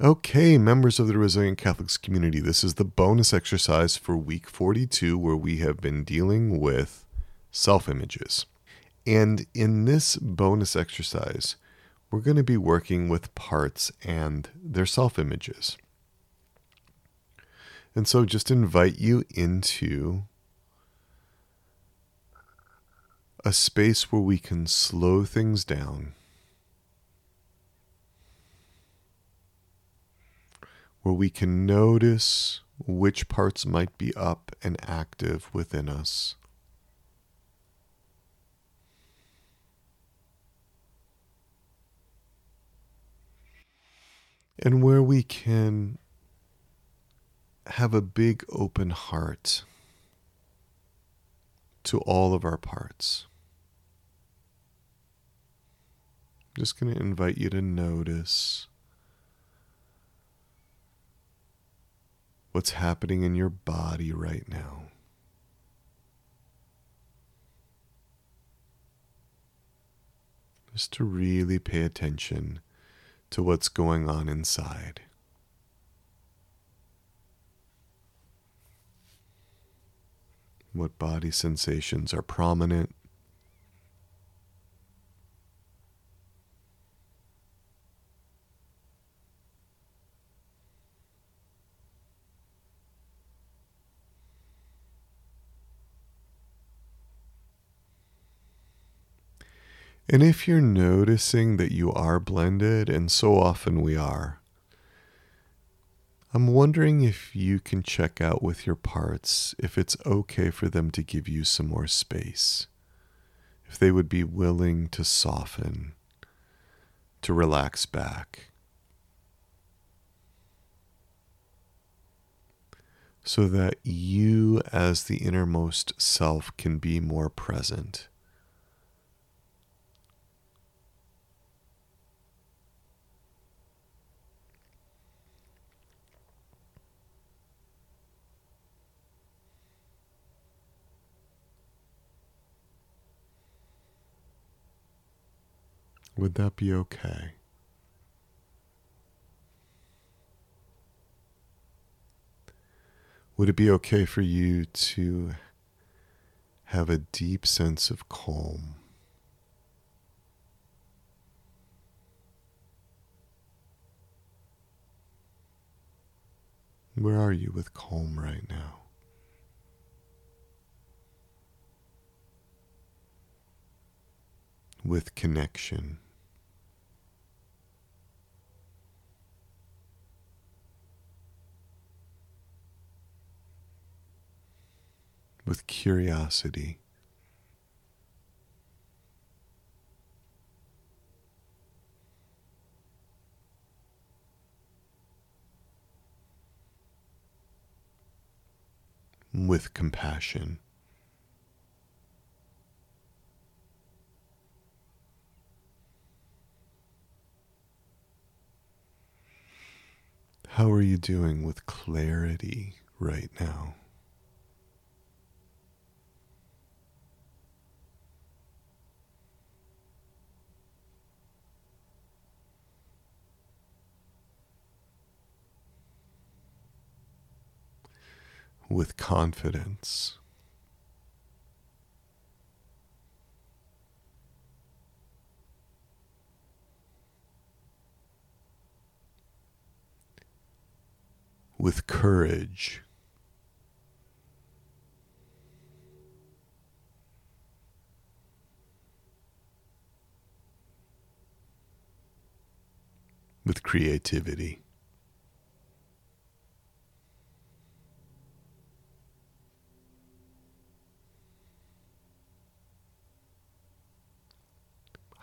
Okay, members of the Resilient Catholics community, this is the bonus exercise for week 42 where we have been dealing with self images. And in this bonus exercise, we're going to be working with parts and their self images. And so just invite you into a space where we can slow things down where we can notice which parts might be up and active within us. And where we can have a big open heart to all of our parts. I'm just going to invite you to notice what's happening in your body right now. Just to really pay attention to what's going on inside. What body sensations are prominent? And if you're noticing that you are blended, and so often we are, I'm wondering if you can check out with your parts if it's okay for them to give you some more space, if they would be willing to soften, to relax back. So that you, as the innermost self, can be more present. Would that be okay? Would it be okay for you to have a deep sense of calm? Where are you with calm right now? With connection. With curiosity. With compassion. How are you doing with clarity right now? With confidence. With courage. With creativity.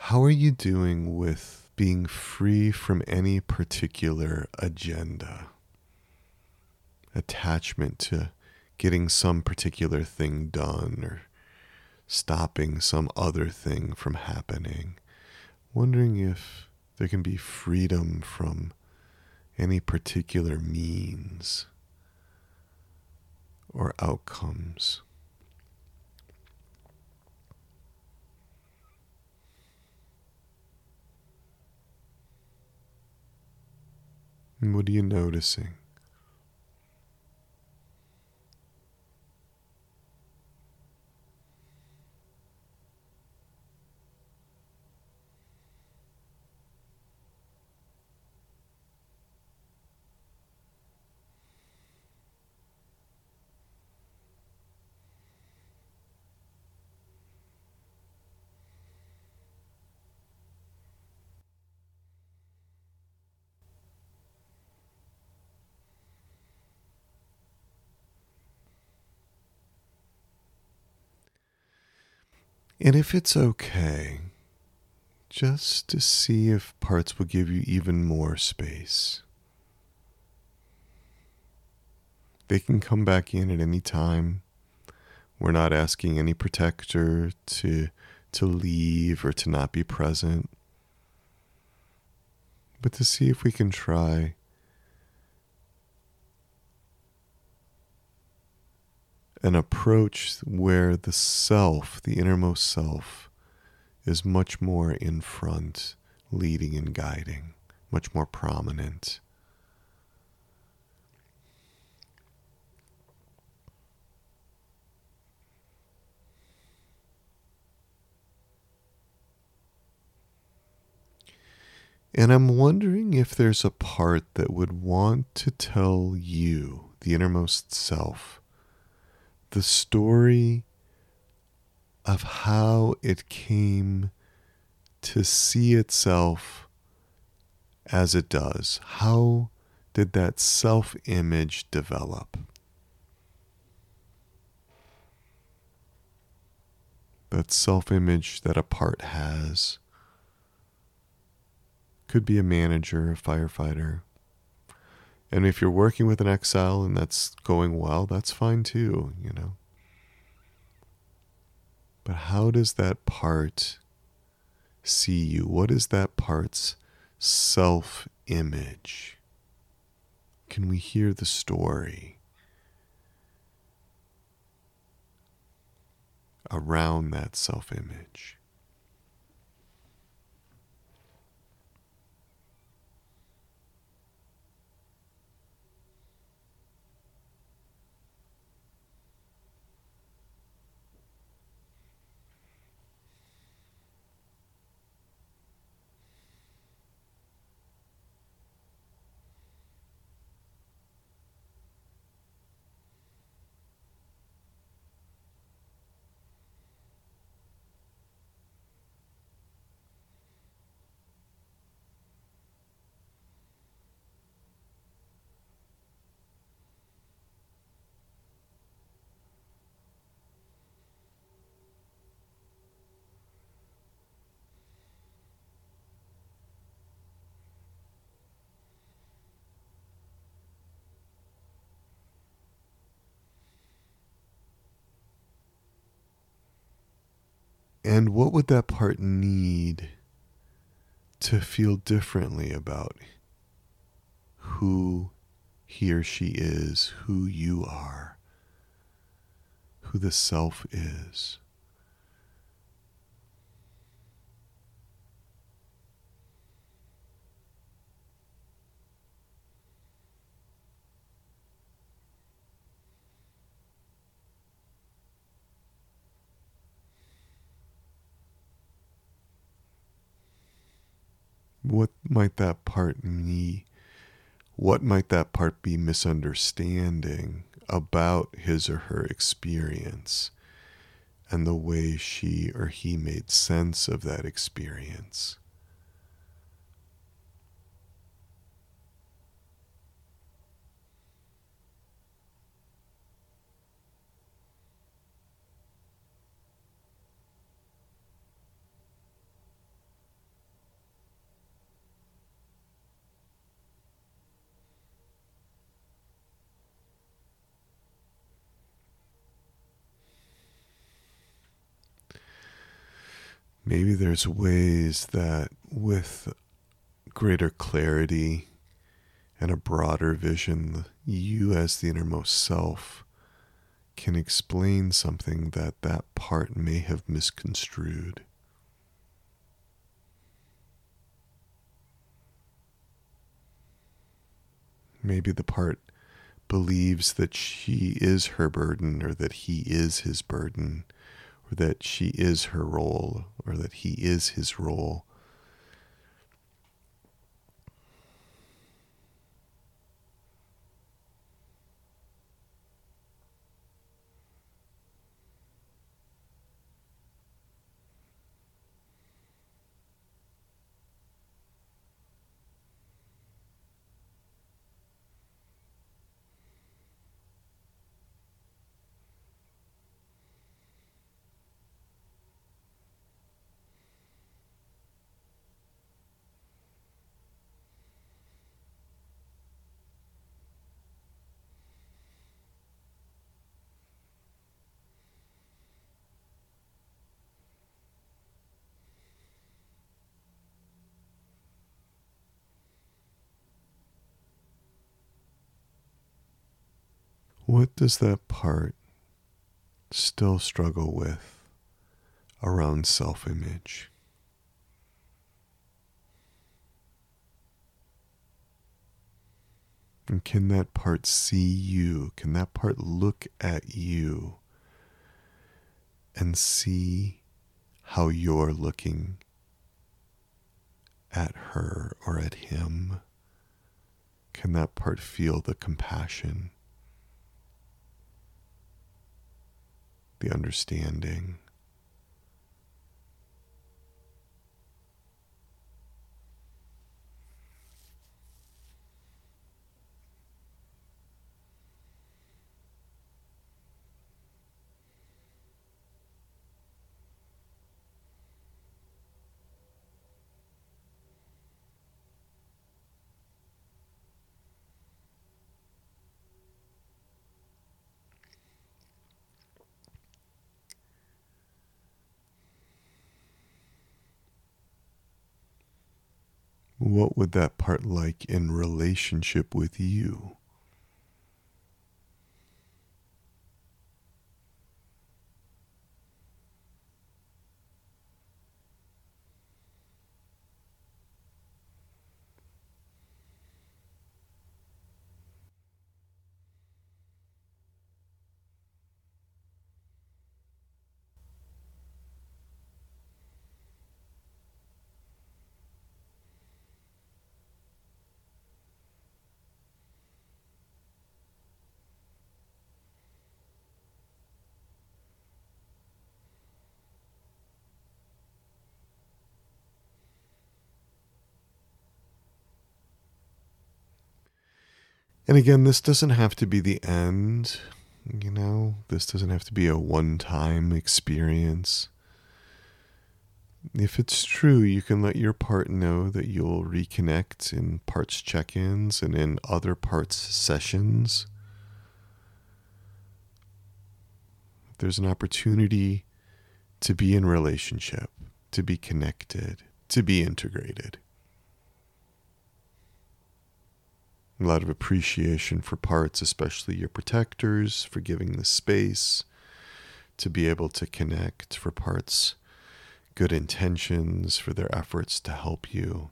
How are you doing with being free from any particular agenda? Attachment to getting some particular thing done or stopping some other thing from happening. Wondering if there can be freedom from any particular means or outcomes. What are you noticing? And if it's okay, just to see if parts will give you even more space. They can come back in at any time. We're not asking any protector to to leave or to not be present. But to see if we can try an approach where the self, the innermost self, is much more in front, leading and guiding, much more prominent. And I'm wondering if there's a part that would want to tell you, the innermost self, the story of how it came to see itself as it does. How did that self image develop? That self image that a part has could be a manager, a firefighter, and if you're working with an exile and that's going well, that's fine too, you know. But how does that part see you? What is that part's self image? Can we hear the story around that self image? And what would that part need to feel differently about who he or she is, who you are, who the self is? What might that part need? What might that part be misunderstanding about his or her experience and the way she or he made sense of that experience? Maybe there's ways that with greater clarity and a broader vision, you as the innermost self can explain something that that part may have misconstrued. Maybe the part believes that she is her burden or that he is his burden or that she is her role or that he is his role. What does that part still struggle with around self image? And can that part see you? Can that part look at you and see how you're looking at her or at him? Can that part feel the compassion? The understanding. What would that part like in relationship with you? And again, this doesn't have to be the end. You know, this doesn't have to be a one time experience. If it's true, you can let your part know that you'll reconnect in parts check ins and in other parts sessions. There's an opportunity to be in relationship, to be connected, to be integrated. A lot of appreciation for parts, especially your protectors, for giving the space to be able to connect, for parts, good intentions, for their efforts to help you.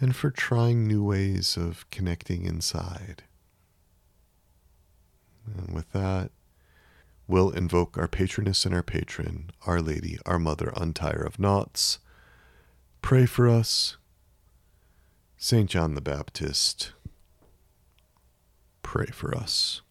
And for trying new ways of connecting inside. And with that, we'll invoke our patroness and our patron, Our Lady, our Mother, Untier of Knots Pray for us. St. John the Baptist, pray for us.